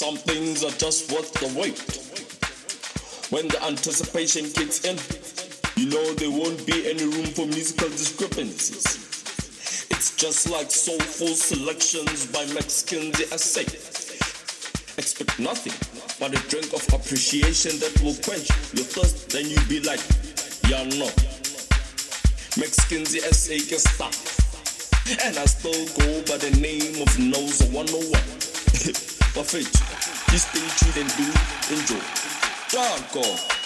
Some things are just worth the wait. When the anticipation kicks in, you know there won't be any room for musical discrepancies. It's just like soulful selections by Mexicans SA. Expect nothing but a drink of appreciation that will quench your thirst, then you'll be like, yeah, no. Mexicans SA can stop. And I still go by the name of Nose 101. Perfect. Just stay tuned and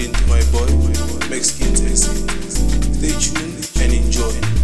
tuned into my boy, Mexican SA. Stay tuned and enjoy.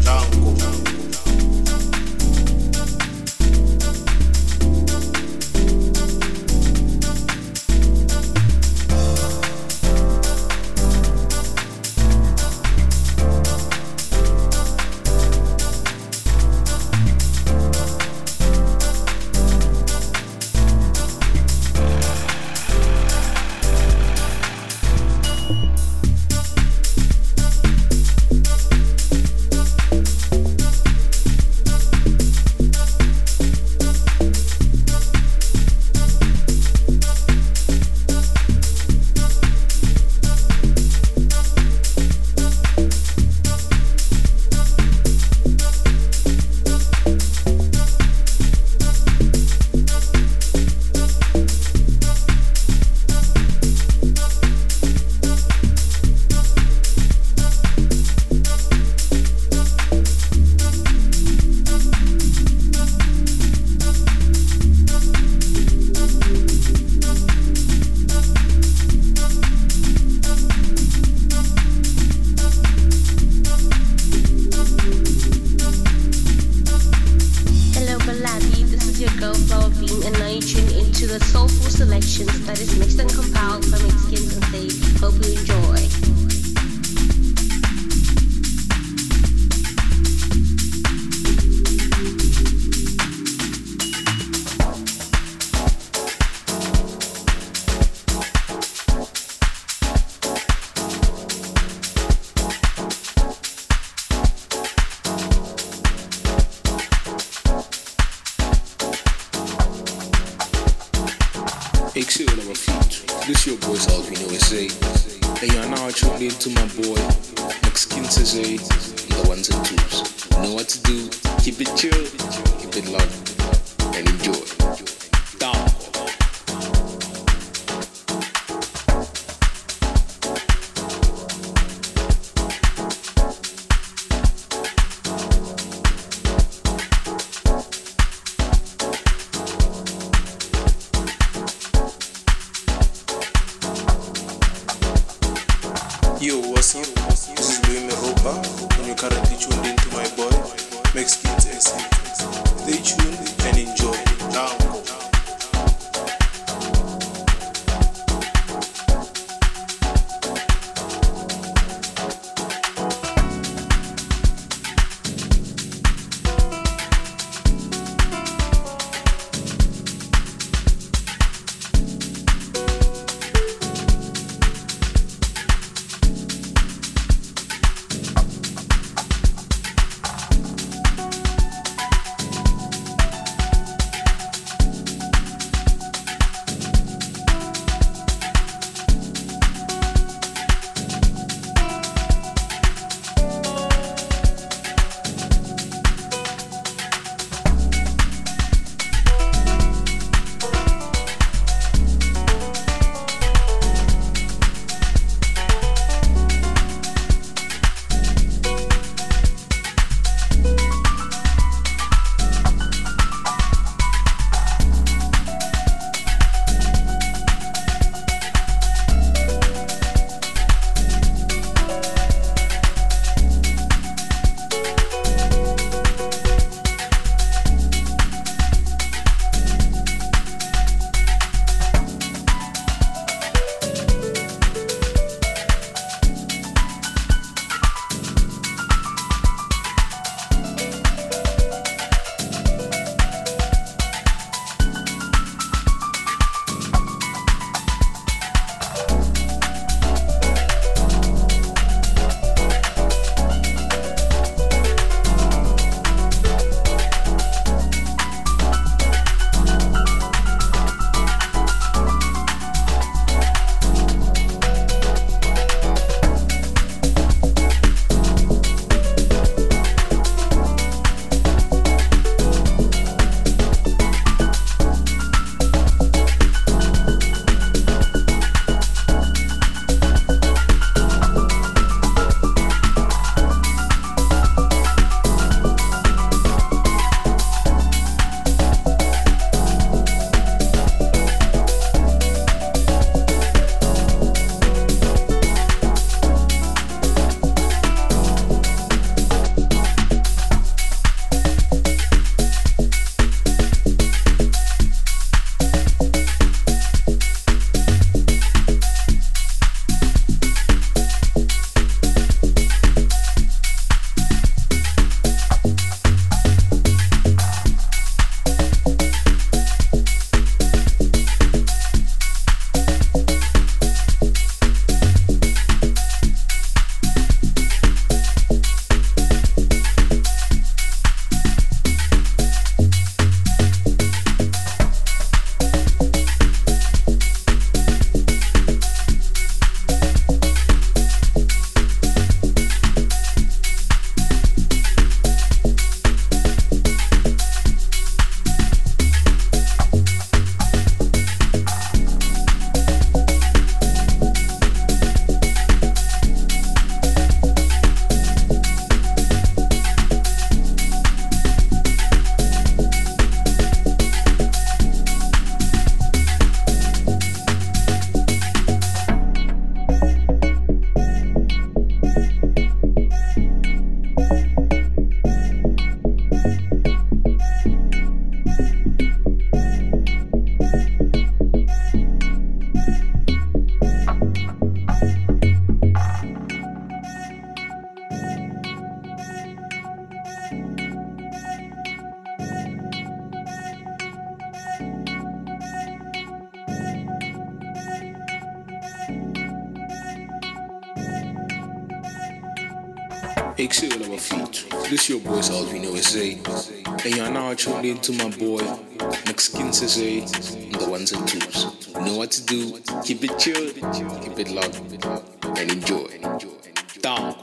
Tuned in to my boy Mexican SA on the ones and twos. You know what to do. Keep it chill, keep it loud, and enjoy. Down.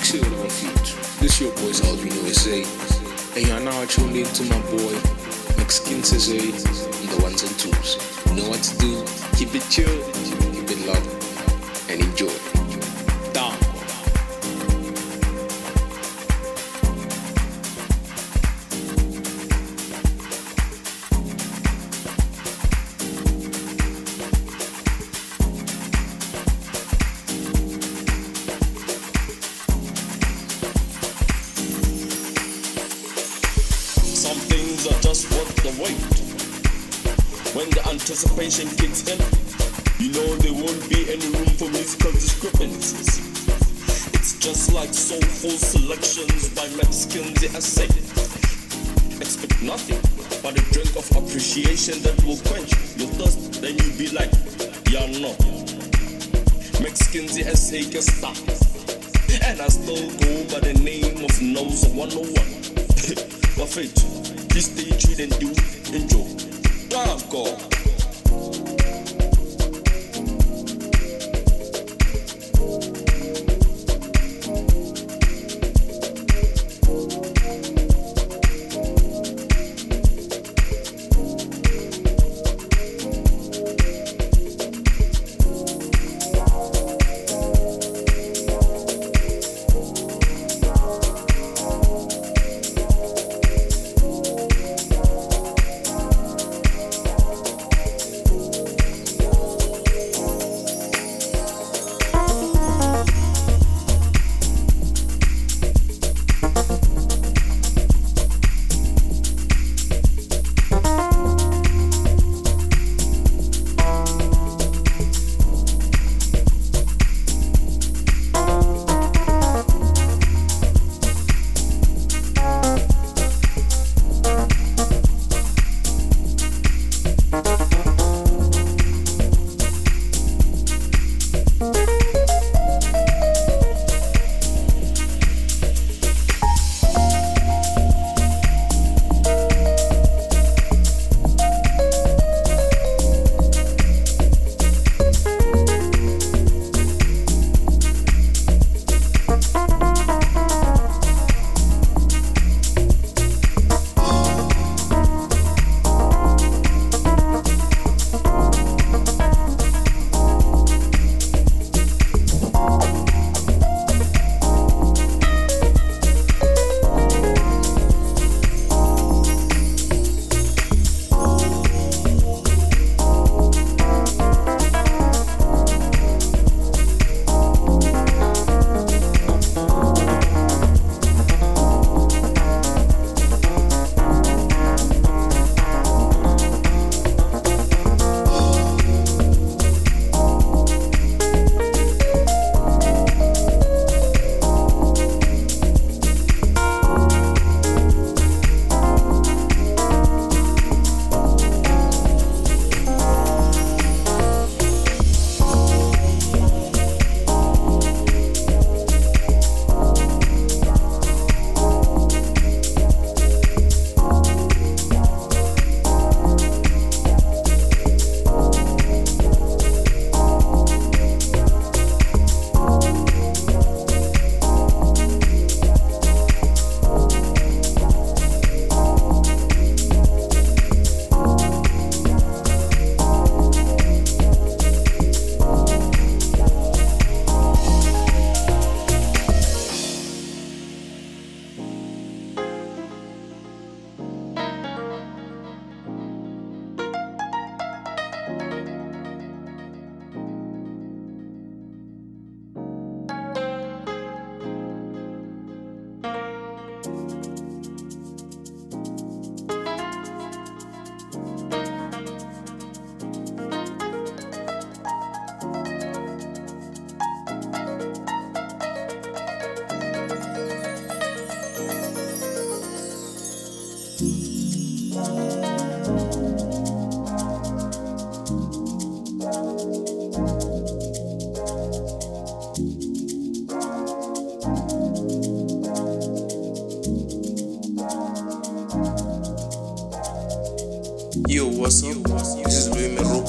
Big Seal on Future. This your boy Salvino SA. And you are now tuned in to my boy Mexican Cesar on the ones and twos. You know what to do. Keep it chill, keep it love, and enjoy.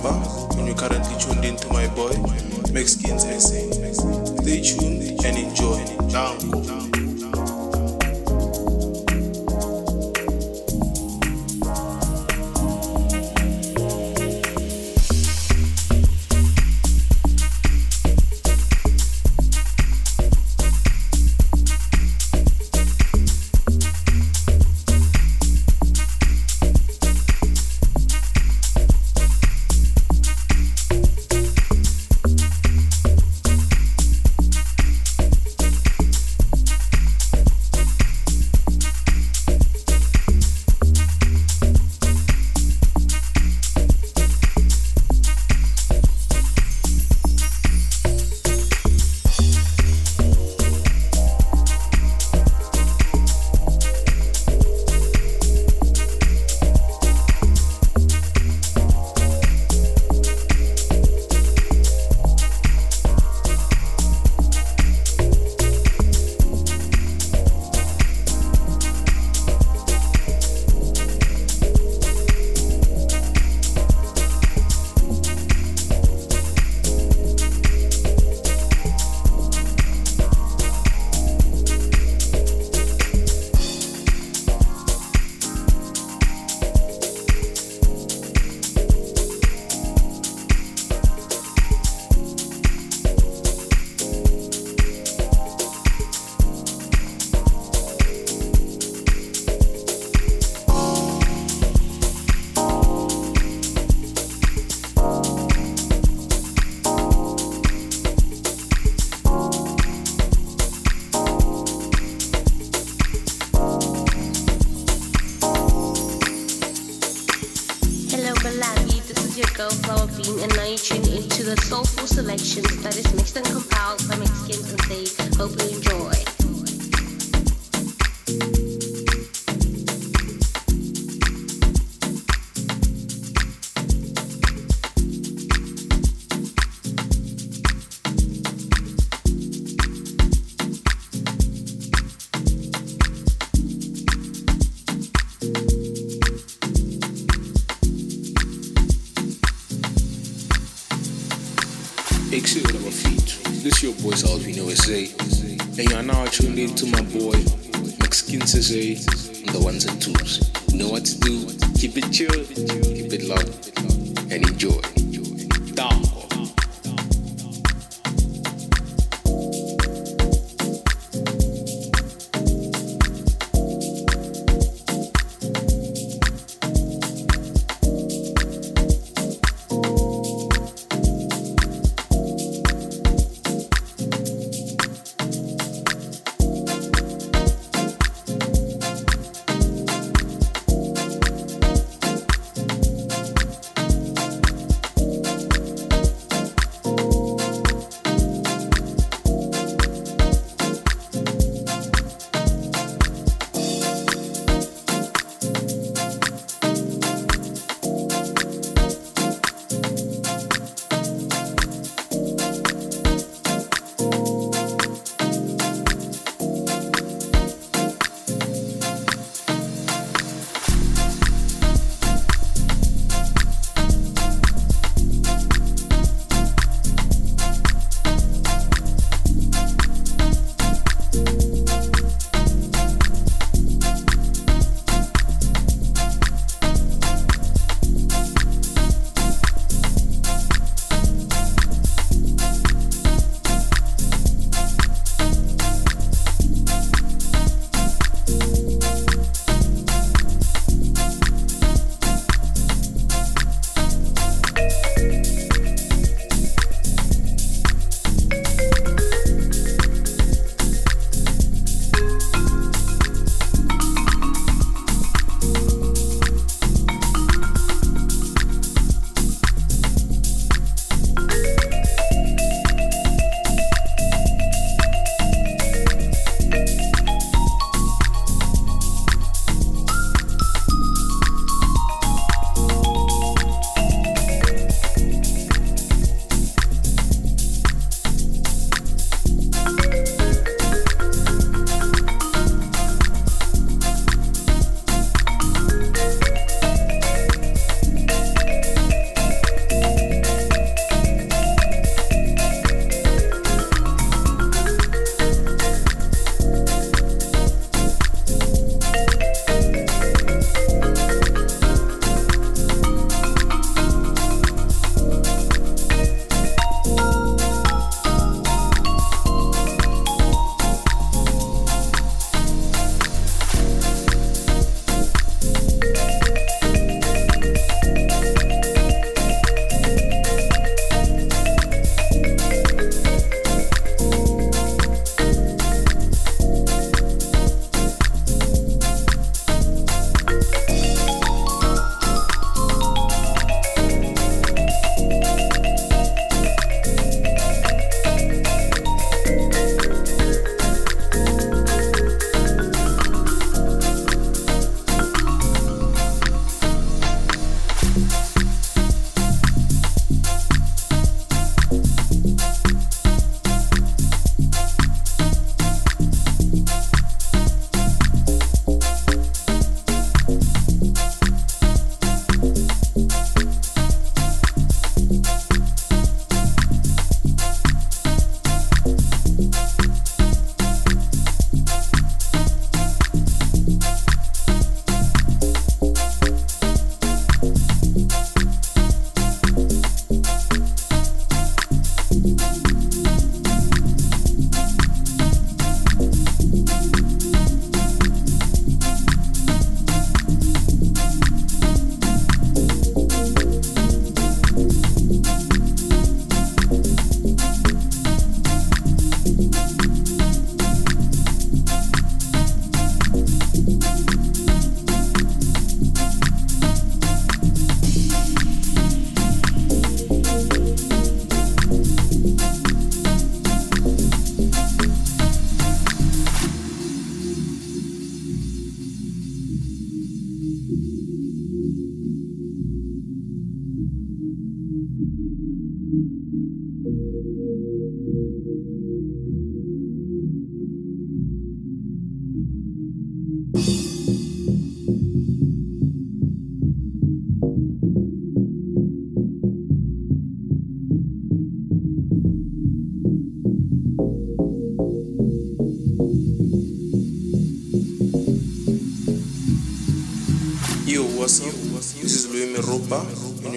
Bumps.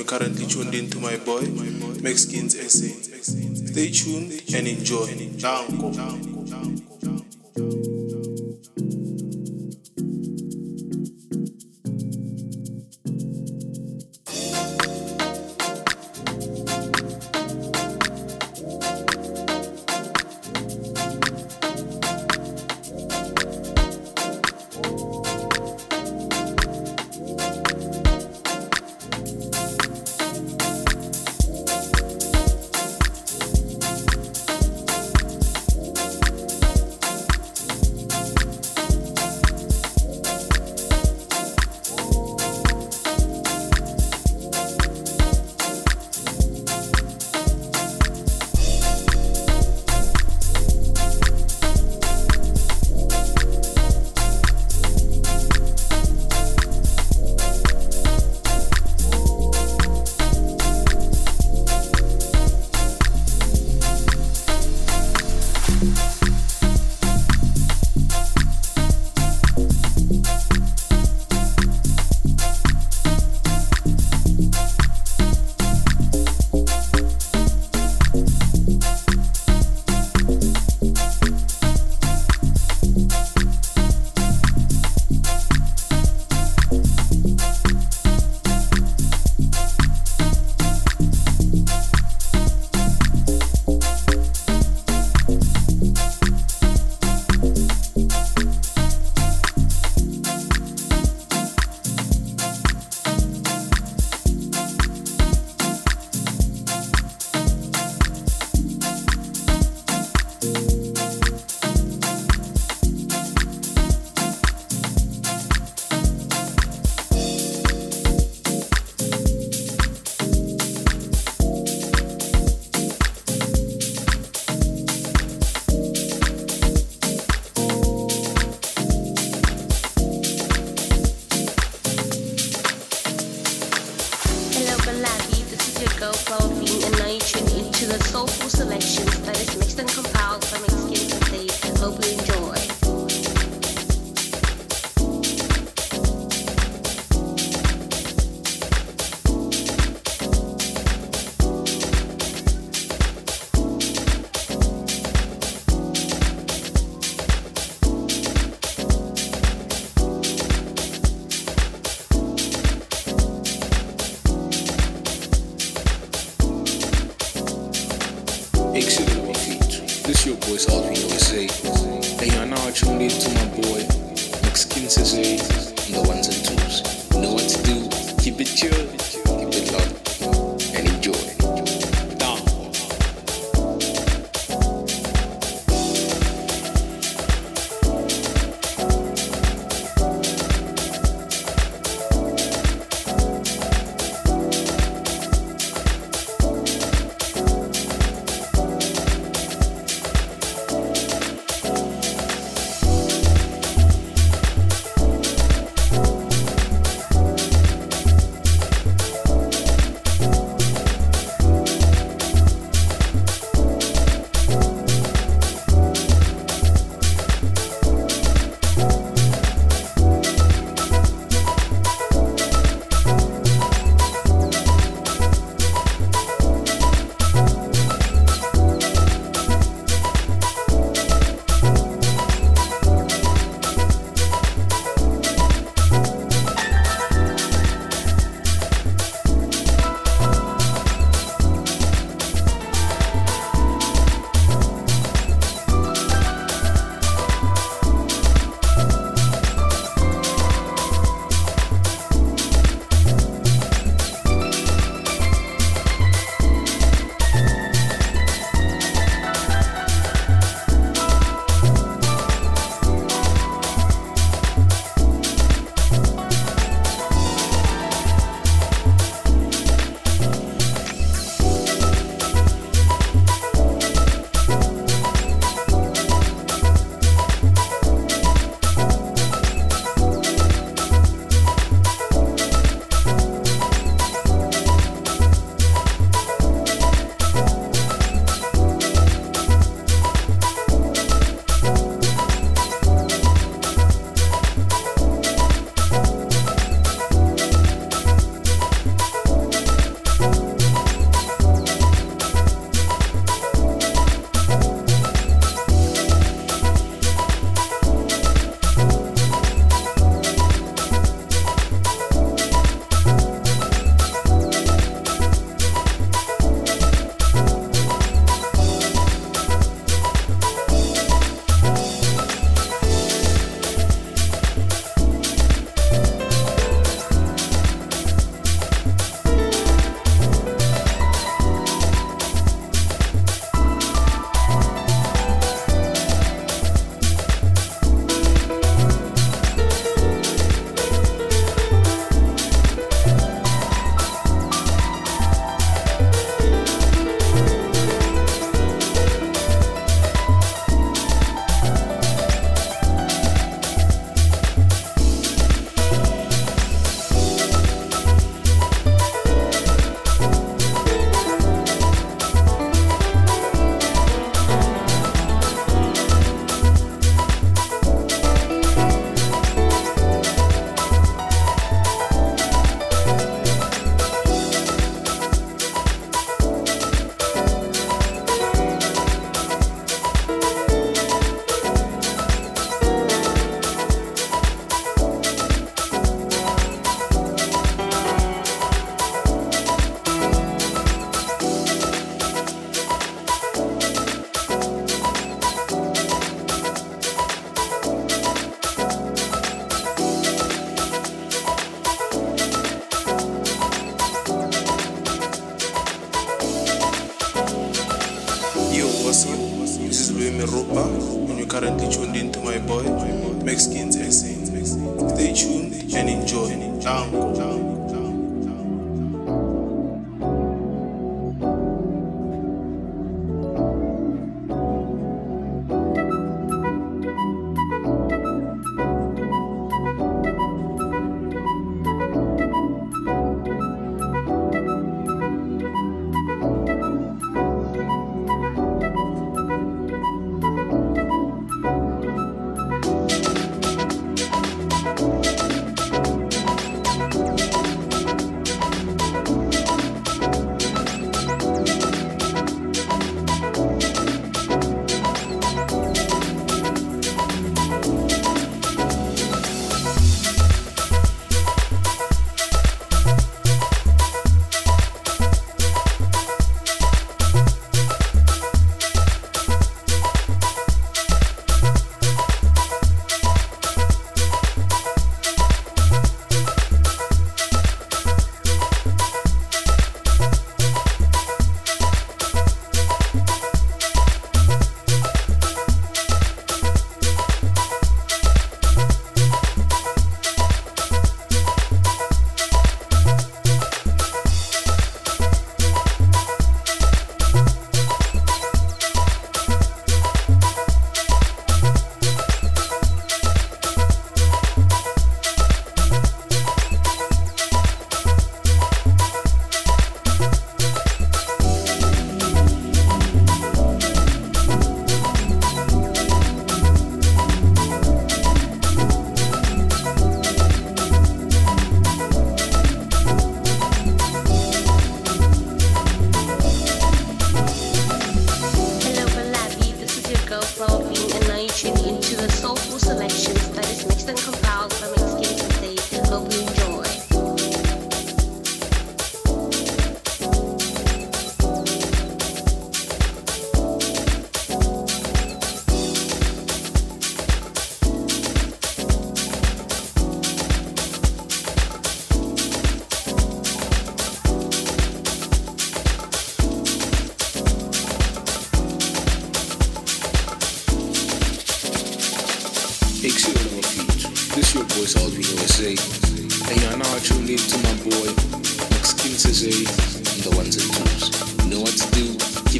Currently tuned into my boy, Mexskins SA. Stay tuned and enjoy. Down,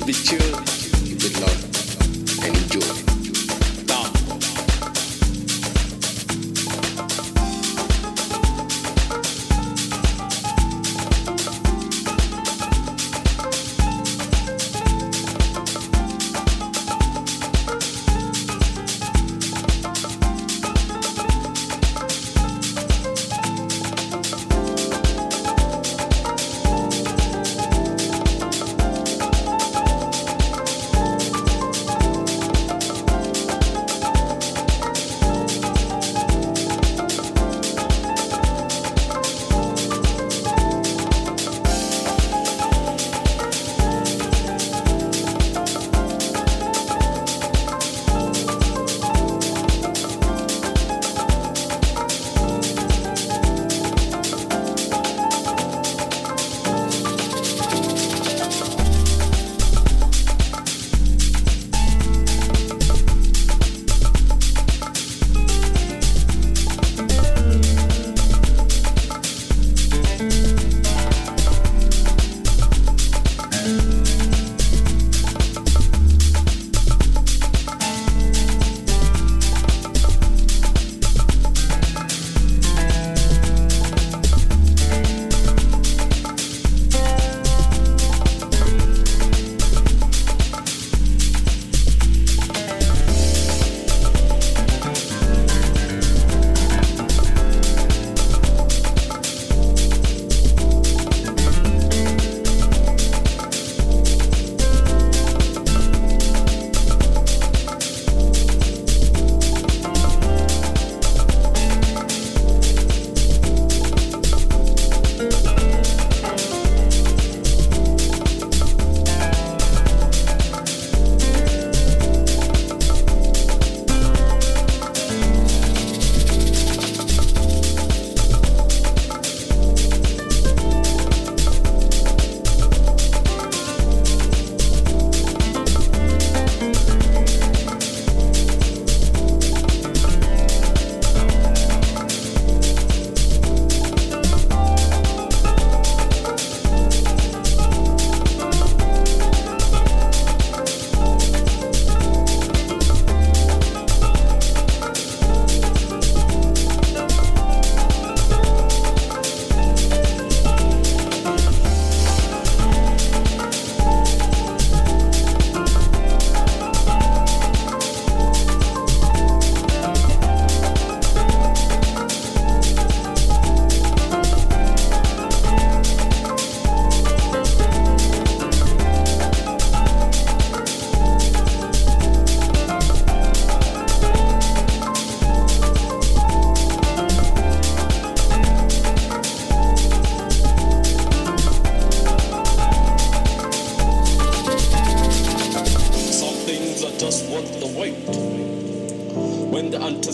Be children.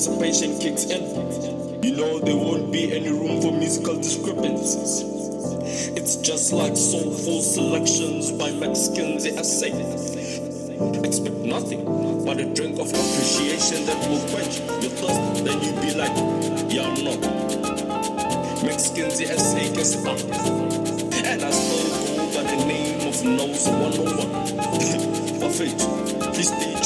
Anticipation kicks in, you know there won't be any room for musical discrepancies. It's just like soulful selections by Mexskins, I say. Expect nothing but a drink of appreciation that will quench your thirst. Then you be like, yeah, no. Mexskins, SA gets up. And I still go by the name of Nose 101. Buffet, please stay